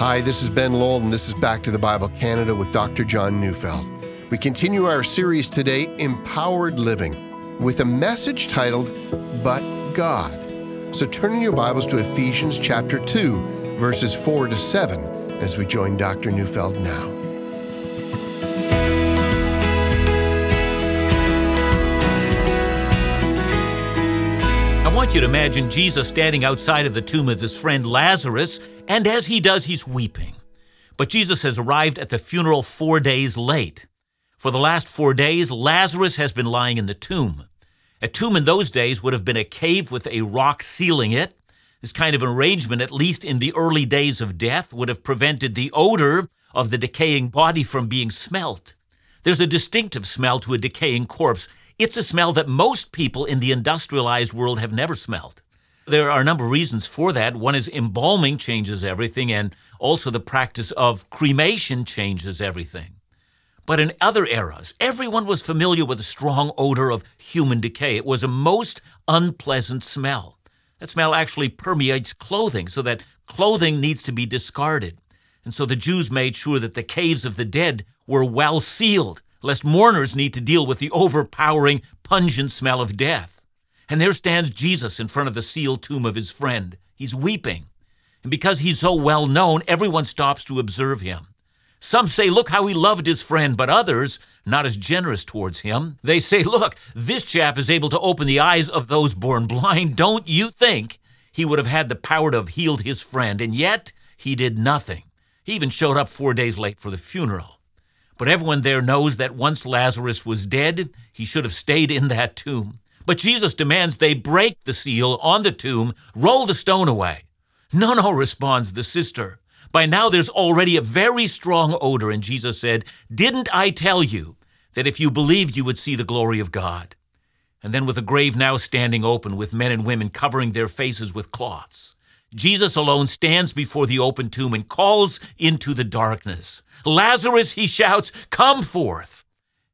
Hi, this is Ben Lowell, and this is Back to the Bible Canada with Dr. John Neufeld. We continue our series today, Empowered Living, with a message titled, But God. So turn in your Bibles to Ephesians chapter 2, verses 4 to 7, as we join Dr. Neufeld now. Want you to imagine Jesus standing outside of the tomb of his friend Lazarus, and as he does, he's weeping. But Jesus has arrived at the funeral four days late. For the last four days, Lazarus has been lying in the tomb. A tomb in those days would have been a cave with a rock sealing it. This kind of arrangement, at least in the early days of death, would have prevented the odor of the decaying body from being smelt. There's a distinctive smell to a decaying corpse. It's a smell that most people in the industrialized world have never smelled. There are a number of reasons for that. One is embalming changes everything, and also the practice of cremation changes everything. But in other eras, everyone was familiar with the strong odor of human decay. It was a most unpleasant smell. That smell actually permeates clothing, so that clothing needs to be discarded. And so the Jews made sure that the caves of the dead were well sealed lest mourners need to deal with the overpowering, pungent smell of death. And there stands Jesus in front of the sealed tomb of his friend. He's weeping. And because he's so well known, everyone stops to observe him. Some say, Look how he loved his friend, but others, not as generous towards him, they say, Look, this chap is able to open the eyes of those born blind. Don't you think he would have had the power to have healed his friend? And yet, he did nothing. He even showed up four days late for the funeral. But everyone there knows that once Lazarus was dead, he should have stayed in that tomb. But Jesus demands they break the seal on the tomb, roll the stone away. No, no, responds the sister. By now there's already a very strong odor, and Jesus said, Didn't I tell you that if you believed you would see the glory of God? And then, with the grave now standing open, with men and women covering their faces with cloths, Jesus alone stands before the open tomb and calls into the darkness. Lazarus, he shouts, come forth.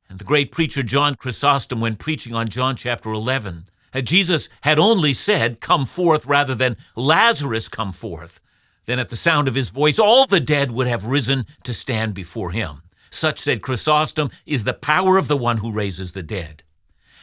And the great preacher John Chrysostom, when preaching on John chapter 11, Jesus had only said, Come forth, rather than Lazarus come forth. Then at the sound of his voice, all the dead would have risen to stand before him. Such, said Chrysostom, is the power of the one who raises the dead.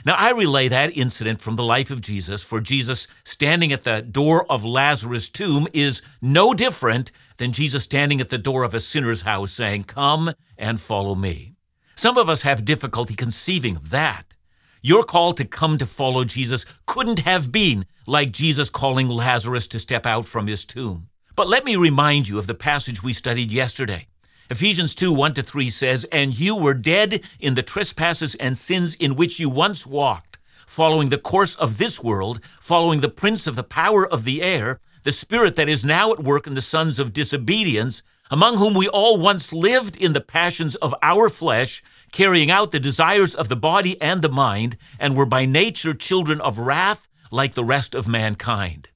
Now, I relay that incident from the life of Jesus, for Jesus standing at the door of Lazarus' tomb is no different than Jesus standing at the door of a sinner's house saying, Come and follow me. Some of us have difficulty conceiving of that. Your call to come to follow Jesus couldn't have been like Jesus calling Lazarus to step out from his tomb. But let me remind you of the passage we studied yesterday. Ephesians 2 1 to 3 says, And you were dead in the trespasses and sins in which you once walked, following the course of this world, following the prince of the power of the air, the spirit that is now at work in the sons of disobedience, among whom we all once lived in the passions of our flesh, carrying out the desires of the body and the mind, and were by nature children of wrath like the rest of mankind.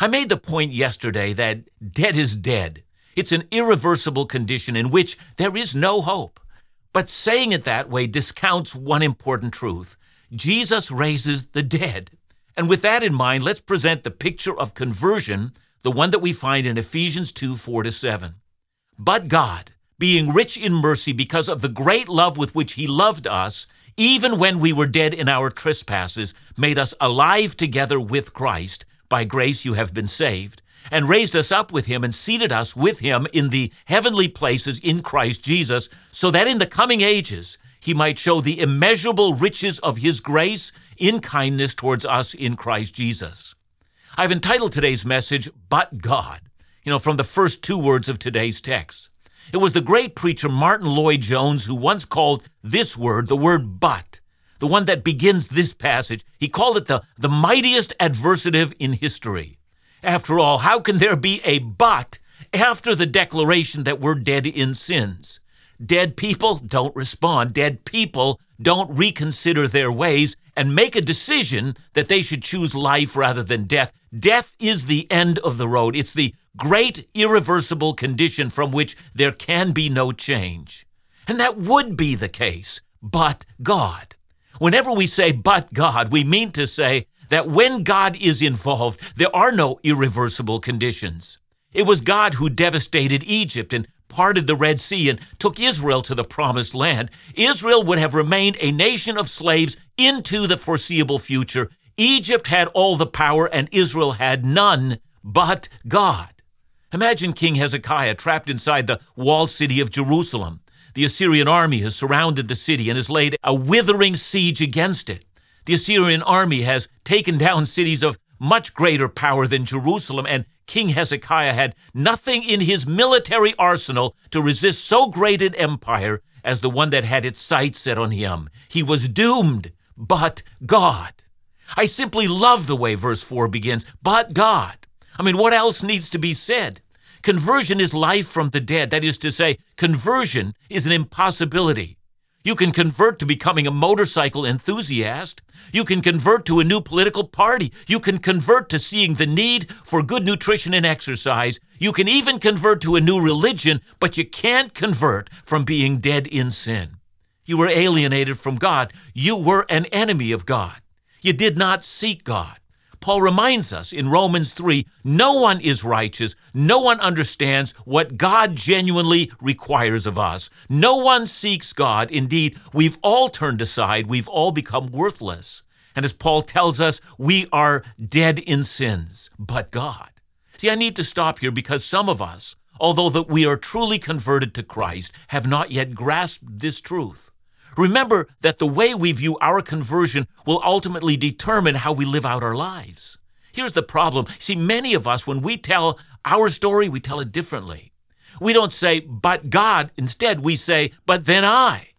I made the point yesterday that dead is dead. It's an irreversible condition in which there is no hope. But saying it that way discounts one important truth Jesus raises the dead. And with that in mind, let's present the picture of conversion, the one that we find in Ephesians 2 4 to 7. But God, being rich in mercy because of the great love with which He loved us, even when we were dead in our trespasses, made us alive together with Christ. By grace you have been saved and raised us up with him and seated us with him in the heavenly places in Christ Jesus, so that in the coming ages he might show the immeasurable riches of his grace in kindness towards us in Christ Jesus. I've entitled today's message, But God, you know, from the first two words of today's text. It was the great preacher Martyn Lloyd-Jones who once called this word the word but, the one that begins this passage. He called it the, the mightiest adversative in history. After all, how can there be a but after the declaration that we're dead in sins? Dead people don't respond. Dead people don't reconsider their ways and make a decision that they should choose life rather than death. Death is the end of the road. It's the great irreversible condition from which there can be no change. And that would be the case, but God. Whenever we say but God, we mean to say that when God is involved, there are no irreversible conditions. It was God who devastated Egypt and parted the Red Sea and took Israel to the promised land. Israel would have remained a nation of slaves into the foreseeable future. Egypt had all the power and Israel had none but God. Imagine King Hezekiah trapped inside the walled city of Jerusalem. The Assyrian army has surrounded the city and has laid a withering siege against it. The Assyrian army has taken down cities of much greater power than Jerusalem, and King Hezekiah had nothing in his military arsenal to resist so great an empire as the one that had its sights set on him. He was doomed, but God. I simply love the way verse 4 begins, but God. I mean, what else needs to be said? Conversion is life from the dead. That is to say, conversion is an impossibility. You can convert to becoming a motorcycle enthusiast. You can convert to a new political party. You can convert to seeing the need for good nutrition and exercise. You can even convert to a new religion, but you can't convert from being dead in sin. You were alienated from God. You were an enemy of God. You did not seek God. Paul reminds us in Romans 3 no one is righteous, no one understands what God genuinely requires of us. No one seeks God. Indeed, we've all turned aside, we've all become worthless. And as Paul tells us, we are dead in sins, but God. See, I need to stop here because some of us, although that we are truly converted to Christ, have not yet grasped this truth. Remember that the way we view our conversion will ultimately determine how we live out our lives. Here's the problem. See, many of us, when we tell our story, we tell it differently. We don't say, but God. Instead, we say, but then I.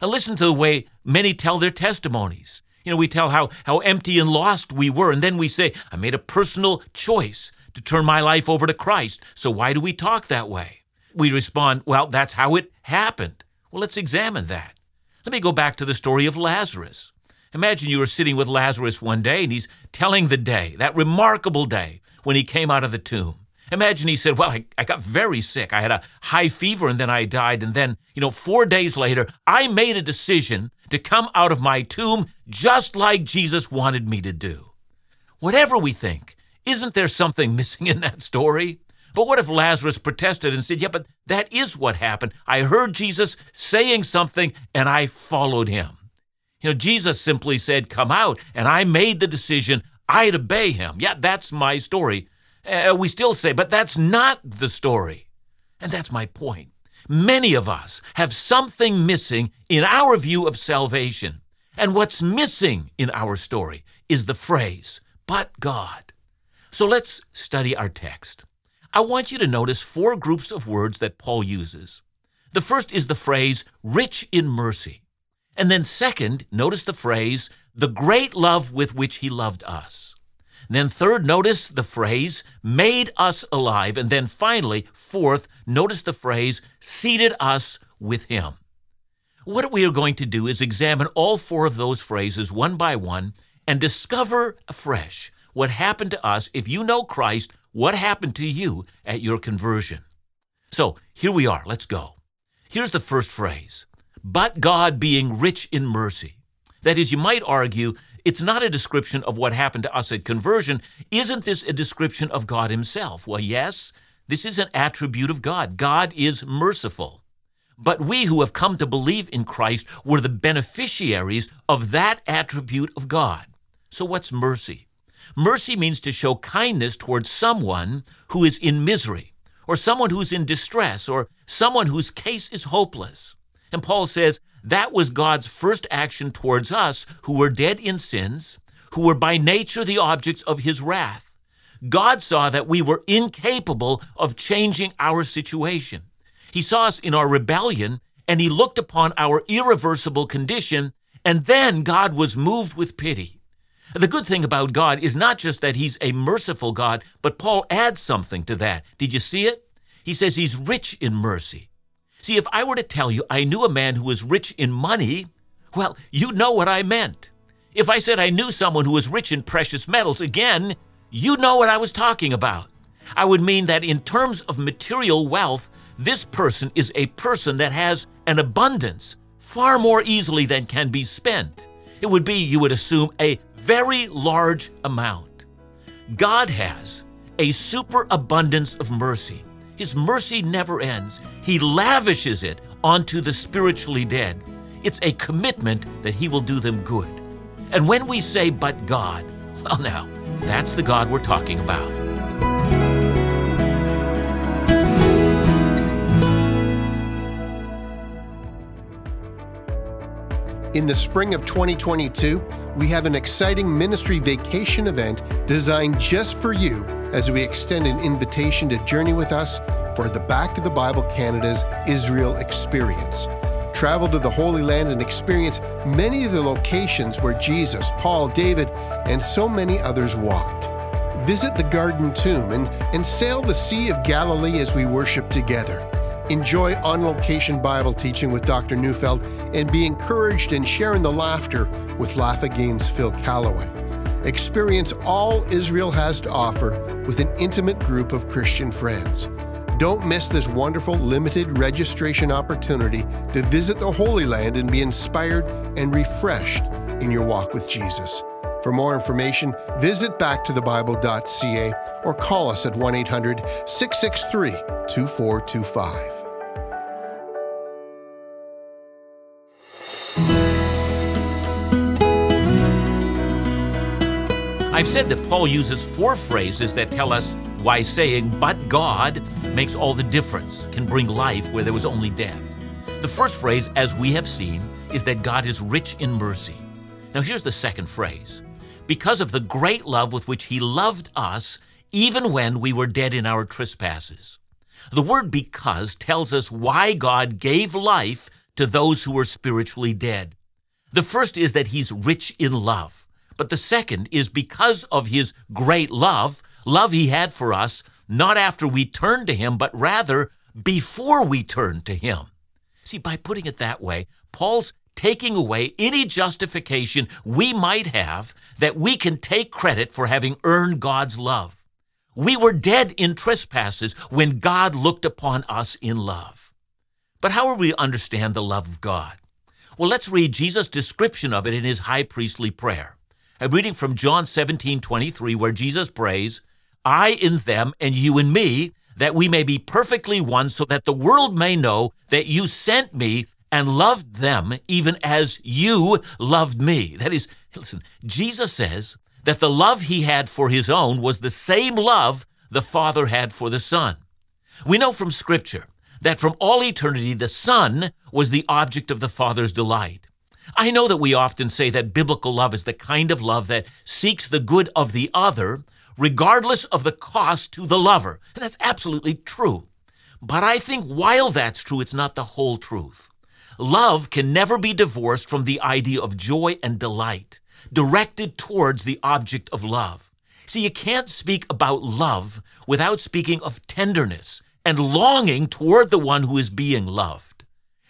Now, listen to the way many tell their testimonies. You know, we tell how, how empty and lost we were, and then we say, I made a personal choice to turn my life over to Christ. So why do we talk that way? We respond, well, that's how it happened. Well, let's examine that. Let me go back to the story of Lazarus. Imagine you were sitting with Lazarus one day and he's telling the day, that remarkable day when he came out of the tomb. Imagine he said, Well, I, I, got very sick. I had a high fever and then I died. And then, you know, four days later, I made a decision to come out of my tomb just like Jesus wanted me to do. Whatever we think, isn't there something missing in that story? But what if Lazarus protested and said, Yeah, but that is what happened. I heard Jesus saying something and I followed him. You know, Jesus simply said, Come out, and I made the decision I'd obey him. Yeah, that's my story. Uh, we still say, but that's not the story. And that's my point. Many of us have something missing in our view of salvation. And what's missing in our story is the phrase, but God. So let's study our text. I want you to notice four groups of words that Paul uses. The first is the phrase, rich in mercy. And then, second, notice the phrase, the great love with which he loved us. And then, third, notice the phrase, made us alive. And then, finally, fourth, notice the phrase, seated us with him. What we are going to do is examine all four of those phrases one by one and discover afresh what happened to us if you know Christ what happened to you at your conversion. So here we are. Let's go. Here's the first phrase But God being rich in mercy. That is, you might argue, it's not a description of what happened to us at conversion. Isn't this a description of God Himself? Well, yes, this is an attribute of God. God is merciful. But we who have come to believe in Christ were the beneficiaries of that attribute of God. So, what's mercy? Mercy means to show kindness towards someone who is in misery, or someone who's in distress, or someone whose case is hopeless. And Paul says that was God's first action towards us who were dead in sins, who were by nature the objects of his wrath. God saw that we were incapable of changing our situation. He saw us in our rebellion, and he looked upon our irreversible condition, and then God was moved with pity. The good thing about God is not just that He's a merciful God, but Paul adds something to that. Did you see it? He says He's rich in mercy. See, if I were to tell you I knew a man who was rich in money, well, you know what I meant. If I said I knew someone who was rich in precious metals, again, you know what I was talking about. I would mean that in terms of material wealth, this person is a person that has an abundance far more easily than can be spent. It would be, you would assume, a very large amount. God has a superabundance of mercy. His mercy never ends. He lavishes it onto the spiritually dead. It's a commitment that He will do them good. And when we say, but God, well, now, that's the God we're talking about. In the spring of 2022, we have an exciting ministry vacation event designed just for you as we extend an invitation to journey with us for the Back to the Bible Canada's Israel Experience. Travel to the Holy Land and experience many of the locations where Jesus, Paul, David, and so many others walked. Visit the Garden Tomb and, and sail the Sea of Galilee as we worship together. Enjoy on location Bible teaching with Dr. Neufeld and be encouraged and share in the laughter with Laugh Again's Phil Callaway. Experience all Israel has to offer with an intimate group of Christian friends. Don't miss this wonderful limited registration opportunity to visit the Holy Land and be inspired and refreshed in your walk with Jesus. For more information, visit backtothebible.ca or call us at 1 800 663 2425. I've said that Paul uses four phrases that tell us why saying, but God, makes all the difference, can bring life where there was only death. The first phrase, as we have seen, is that God is rich in mercy. Now, here's the second phrase because of the great love with which He loved us, even when we were dead in our trespasses. The word because tells us why God gave life to those who were spiritually dead. The first is that He's rich in love. But the second is because of his great love, love he had for us, not after we turned to him, but rather before we turned to him. See, by putting it that way, Paul's taking away any justification we might have that we can take credit for having earned God's love. We were dead in trespasses when God looked upon us in love. But how are we to understand the love of God? Well, let's read Jesus' description of it in his high priestly prayer. I'm reading from John 17 23, where Jesus prays, I in them and you in me, that we may be perfectly one, so that the world may know that you sent me and loved them even as you loved me. That is, listen, Jesus says that the love he had for his own was the same love the Father had for the Son. We know from Scripture that from all eternity the Son was the object of the Father's delight. I know that we often say that biblical love is the kind of love that seeks the good of the other, regardless of the cost to the lover. And that's absolutely true. But I think while that's true, it's not the whole truth. Love can never be divorced from the idea of joy and delight, directed towards the object of love. See, you can't speak about love without speaking of tenderness and longing toward the one who is being loved.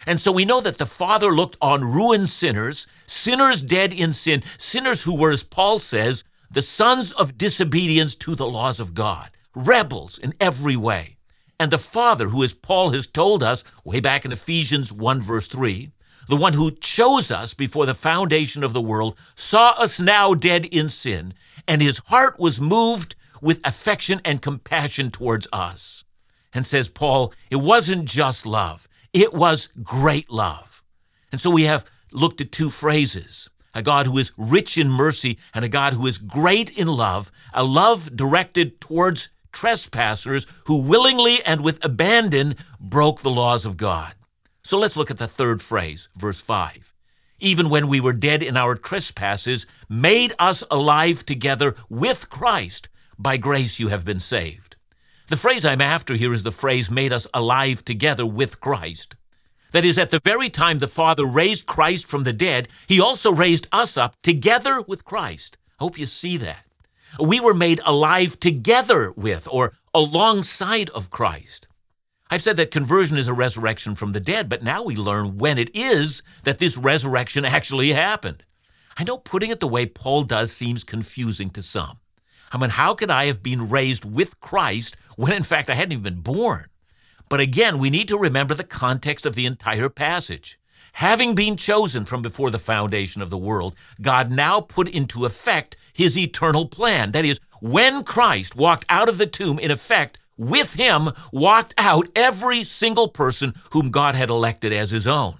And so we know that the Father looked on ruined sinners, sinners dead in sin, sinners who were, as Paul says, the sons of disobedience to the laws of God, rebels in every way. And the Father, who as Paul has told us way back in Ephesians 1 verse 3, the one who chose us before the foundation of the world, saw us now dead in sin, and his heart was moved with affection and compassion towards us. And says Paul, it wasn't just love. It was great love. And so we have looked at two phrases a God who is rich in mercy and a God who is great in love, a love directed towards trespassers who willingly and with abandon broke the laws of God. So let's look at the third phrase, verse 5. Even when we were dead in our trespasses, made us alive together with Christ. By grace you have been saved. The phrase I'm after here is the phrase made us alive together with Christ. That is, at the very time the Father raised Christ from the dead, He also raised us up together with Christ. I hope you see that. We were made alive together with or alongside of Christ. I've said that conversion is a resurrection from the dead, but now we learn when it is that this resurrection actually happened. I know putting it the way Paul does seems confusing to some. I mean, how could I have been raised with Christ when in fact I hadn't even been born? But again, we need to remember the context of the entire passage. having been chosen from before the foundation of the world, God now put into effect his eternal plan. That is, when Christ walked out of the tomb, in effect, with him walked out every single person whom God had elected as his own.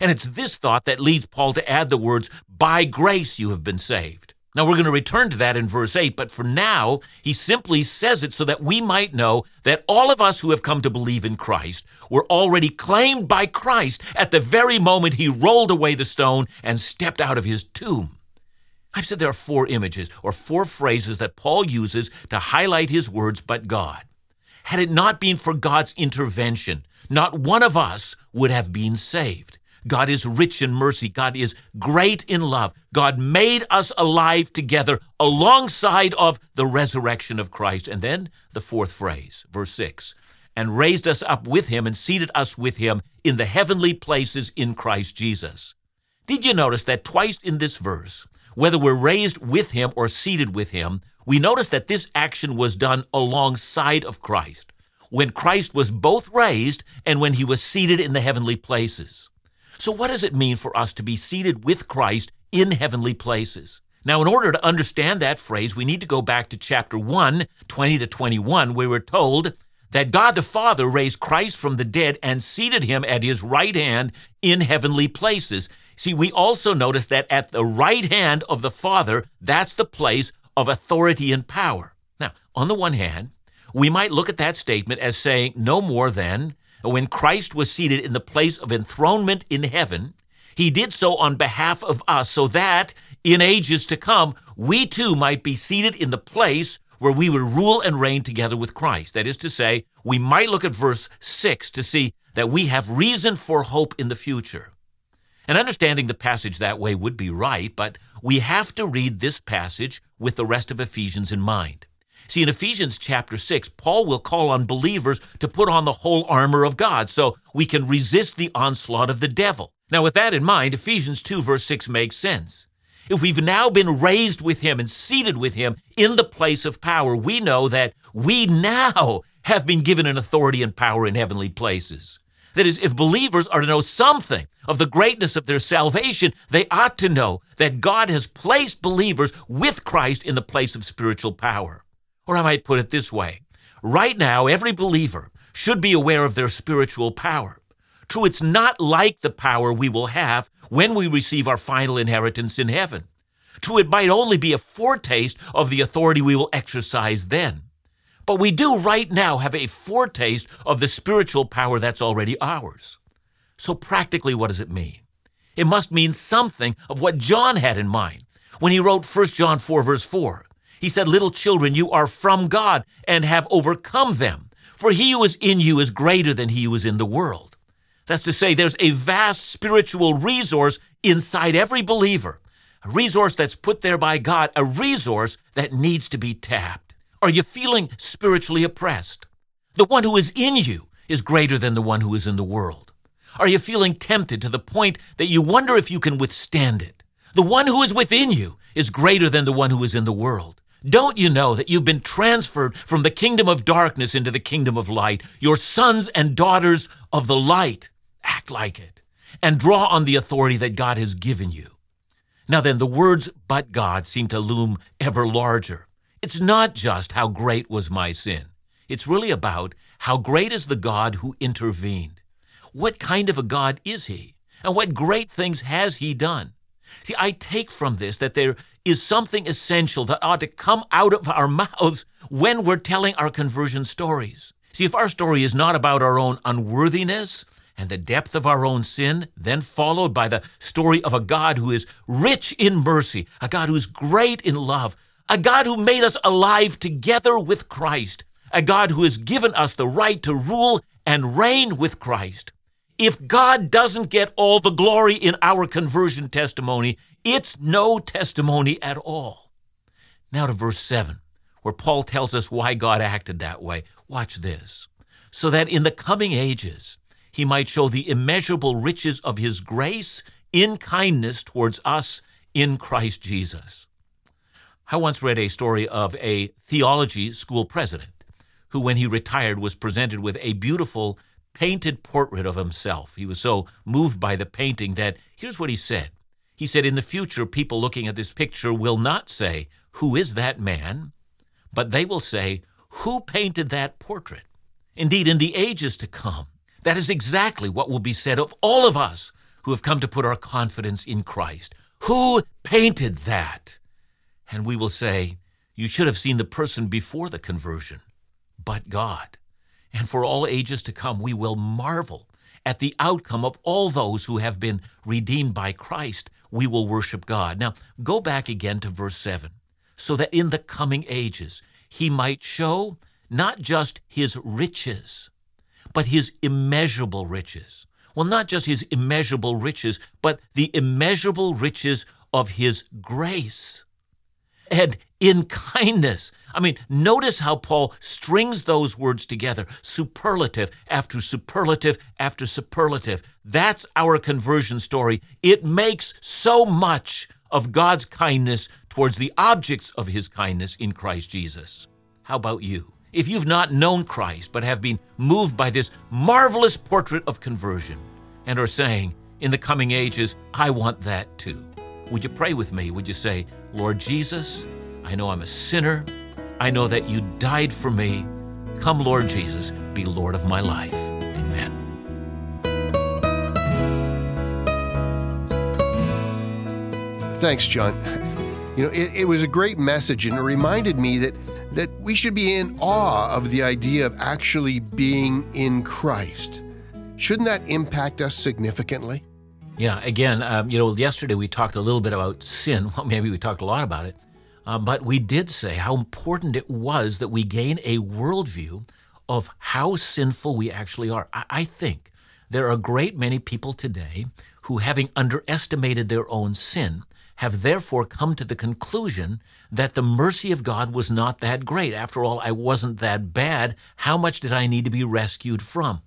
And it's this thought that leads Paul to add the words, by grace you have been saved. Now, we're going to return to that in verse 8, but for now, he simply says it so that we might know that all of us who have come to believe in Christ were already claimed by Christ at the very moment he rolled away the stone and stepped out of his tomb. I've said there are four images or four phrases that Paul uses to highlight his words, but God. Had it not been for God's intervention, not one of us would have been saved. God is rich in mercy. God is great in love. God made us alive together alongside of the resurrection of Christ. And then the fourth phrase, verse 6 and raised us up with him and seated us with him in the heavenly places in Christ Jesus. Did you notice that twice in this verse, whether we're raised with him or seated with him, we notice that this action was done alongside of Christ, when Christ was both raised and when he was seated in the heavenly places. So, what does it mean for us to be seated with Christ in heavenly places? Now, in order to understand that phrase, we need to go back to chapter 1, 20 to 21, where we're told that God the Father raised Christ from the dead and seated him at his right hand in heavenly places. See, we also notice that at the right hand of the Father, that's the place of authority and power. Now, on the one hand, we might look at that statement as saying no more than when Christ was seated in the place of enthronement in heaven, he did so on behalf of us, so that in ages to come, we too might be seated in the place where we would rule and reign together with Christ. That is to say, we might look at verse 6 to see that we have reason for hope in the future. And understanding the passage that way would be right, but we have to read this passage with the rest of Ephesians in mind. See, in Ephesians chapter 6, Paul will call on believers to put on the whole armor of God so we can resist the onslaught of the devil. Now, with that in mind, Ephesians 2, verse 6 makes sense. If we've now been raised with him and seated with him in the place of power, we know that we now have been given an authority and power in heavenly places. That is, if believers are to know something of the greatness of their salvation, they ought to know that God has placed believers with Christ in the place of spiritual power. Or I might put it this way right now, every believer should be aware of their spiritual power. True, it's not like the power we will have when we receive our final inheritance in heaven. True, it might only be a foretaste of the authority we will exercise then. But we do right now have a foretaste of the spiritual power that's already ours. So, practically, what does it mean? It must mean something of what John had in mind when he wrote 1 John 4, verse 4. He said, Little children, you are from God and have overcome them. For he who is in you is greater than he who is in the world. That's to say, there's a vast spiritual resource inside every believer, a resource that's put there by God, a resource that needs to be tapped. Are you feeling spiritually oppressed? The one who is in you is greater than the one who is in the world. Are you feeling tempted to the point that you wonder if you can withstand it? The one who is within you is greater than the one who is in the world. Don't you know that you've been transferred from the kingdom of darkness into the kingdom of light? Your sons and daughters of the light. Act like it and draw on the authority that God has given you. Now then, the words but God seem to loom ever larger. It's not just how great was my sin. It's really about how great is the God who intervened. What kind of a God is he? And what great things has he done? See, I take from this that there is something essential that ought to come out of our mouths when we're telling our conversion stories. See, if our story is not about our own unworthiness and the depth of our own sin, then followed by the story of a God who is rich in mercy, a God who is great in love, a God who made us alive together with Christ, a God who has given us the right to rule and reign with Christ. If God doesn't get all the glory in our conversion testimony, it's no testimony at all. Now to verse 7, where Paul tells us why God acted that way. Watch this. So that in the coming ages he might show the immeasurable riches of his grace in kindness towards us in Christ Jesus. I once read a story of a theology school president who, when he retired, was presented with a beautiful painted portrait of himself. He was so moved by the painting that here's what he said. He said, In the future, people looking at this picture will not say, Who is that man? But they will say, Who painted that portrait? Indeed, in the ages to come, that is exactly what will be said of all of us who have come to put our confidence in Christ. Who painted that? And we will say, You should have seen the person before the conversion, but God. And for all ages to come, we will marvel at the outcome of all those who have been redeemed by Christ. We will worship God. Now, go back again to verse 7 so that in the coming ages he might show not just his riches, but his immeasurable riches. Well, not just his immeasurable riches, but the immeasurable riches of his grace and in kindness. I mean, notice how Paul strings those words together superlative after superlative after superlative. That's our conversion story. It makes so much of God's kindness towards the objects of his kindness in Christ Jesus. How about you? If you've not known Christ but have been moved by this marvelous portrait of conversion and are saying, in the coming ages, I want that too. Would you pray with me? Would you say, Lord Jesus, I know I'm a sinner. I know that you died for me. Come, Lord Jesus, be Lord of my life. Amen. Thanks, John. You know, it, it, was a great message, and it reminded me that that we should be in awe of the idea of actually being in Christ. Shouldn't that impact us significantly? Yeah, again, um, you know, yesterday we talked a little bit about sin. Well, maybe we talked a lot about it. Uh, but we did say how important it was that we gain a worldview of how sinful we actually are. I, I think there are a great many people today who, having underestimated their own sin, have therefore come to the conclusion that the mercy of God was not that great. After all, I wasn't that bad. How much did I need to be rescued from?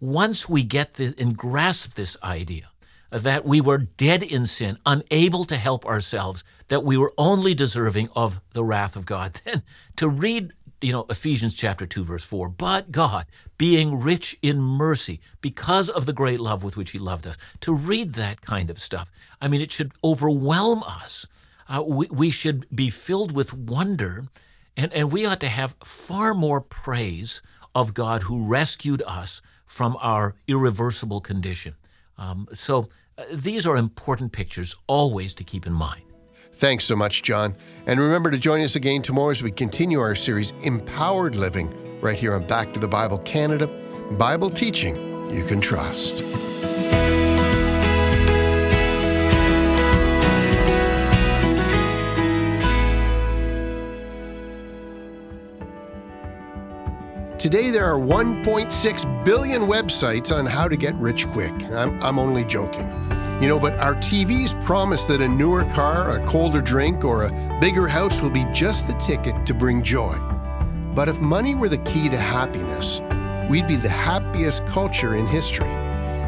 Once we get the, and grasp this idea, that we were dead in sin, unable to help ourselves, that we were only deserving of the wrath of God. Then to read, you know, Ephesians chapter 2 verse 4, but God, being rich in mercy because of the great love with which he loved us. To read that kind of stuff, I mean, it should overwhelm us. Uh, we, we should be filled with wonder, and, and we ought to have far more praise of God who rescued us from our irreversible condition. Um, so uh, these are important pictures always to keep in mind. Thanks so much, John. And remember to join us again tomorrow as we continue our series, Empowered Living, right here on Back to the Bible Canada Bible teaching you can trust. Today, there are 1.6 billion websites on how to get rich quick. I'm, I'm only joking. You know, but our TVs promise that a newer car, a colder drink, or a bigger house will be just the ticket to bring joy. But if money were the key to happiness, we'd be the happiest culture in history.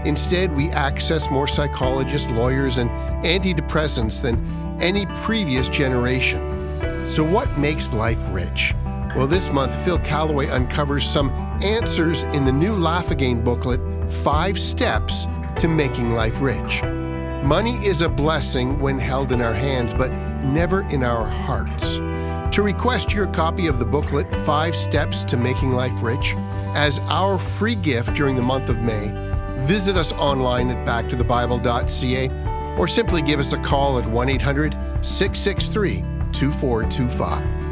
Instead, we access more psychologists, lawyers, and antidepressants than any previous generation. So, what makes life rich? Well, this month, Phil Callaway uncovers some answers in the new Laugh Again booklet Five Steps to Making Life Rich. Money is a blessing when held in our hands, but never in our hearts. To request your copy of the booklet Five Steps to Making Life Rich as our free gift during the month of May, visit us online at backtothebible.ca or simply give us a call at 1 800 663 2425.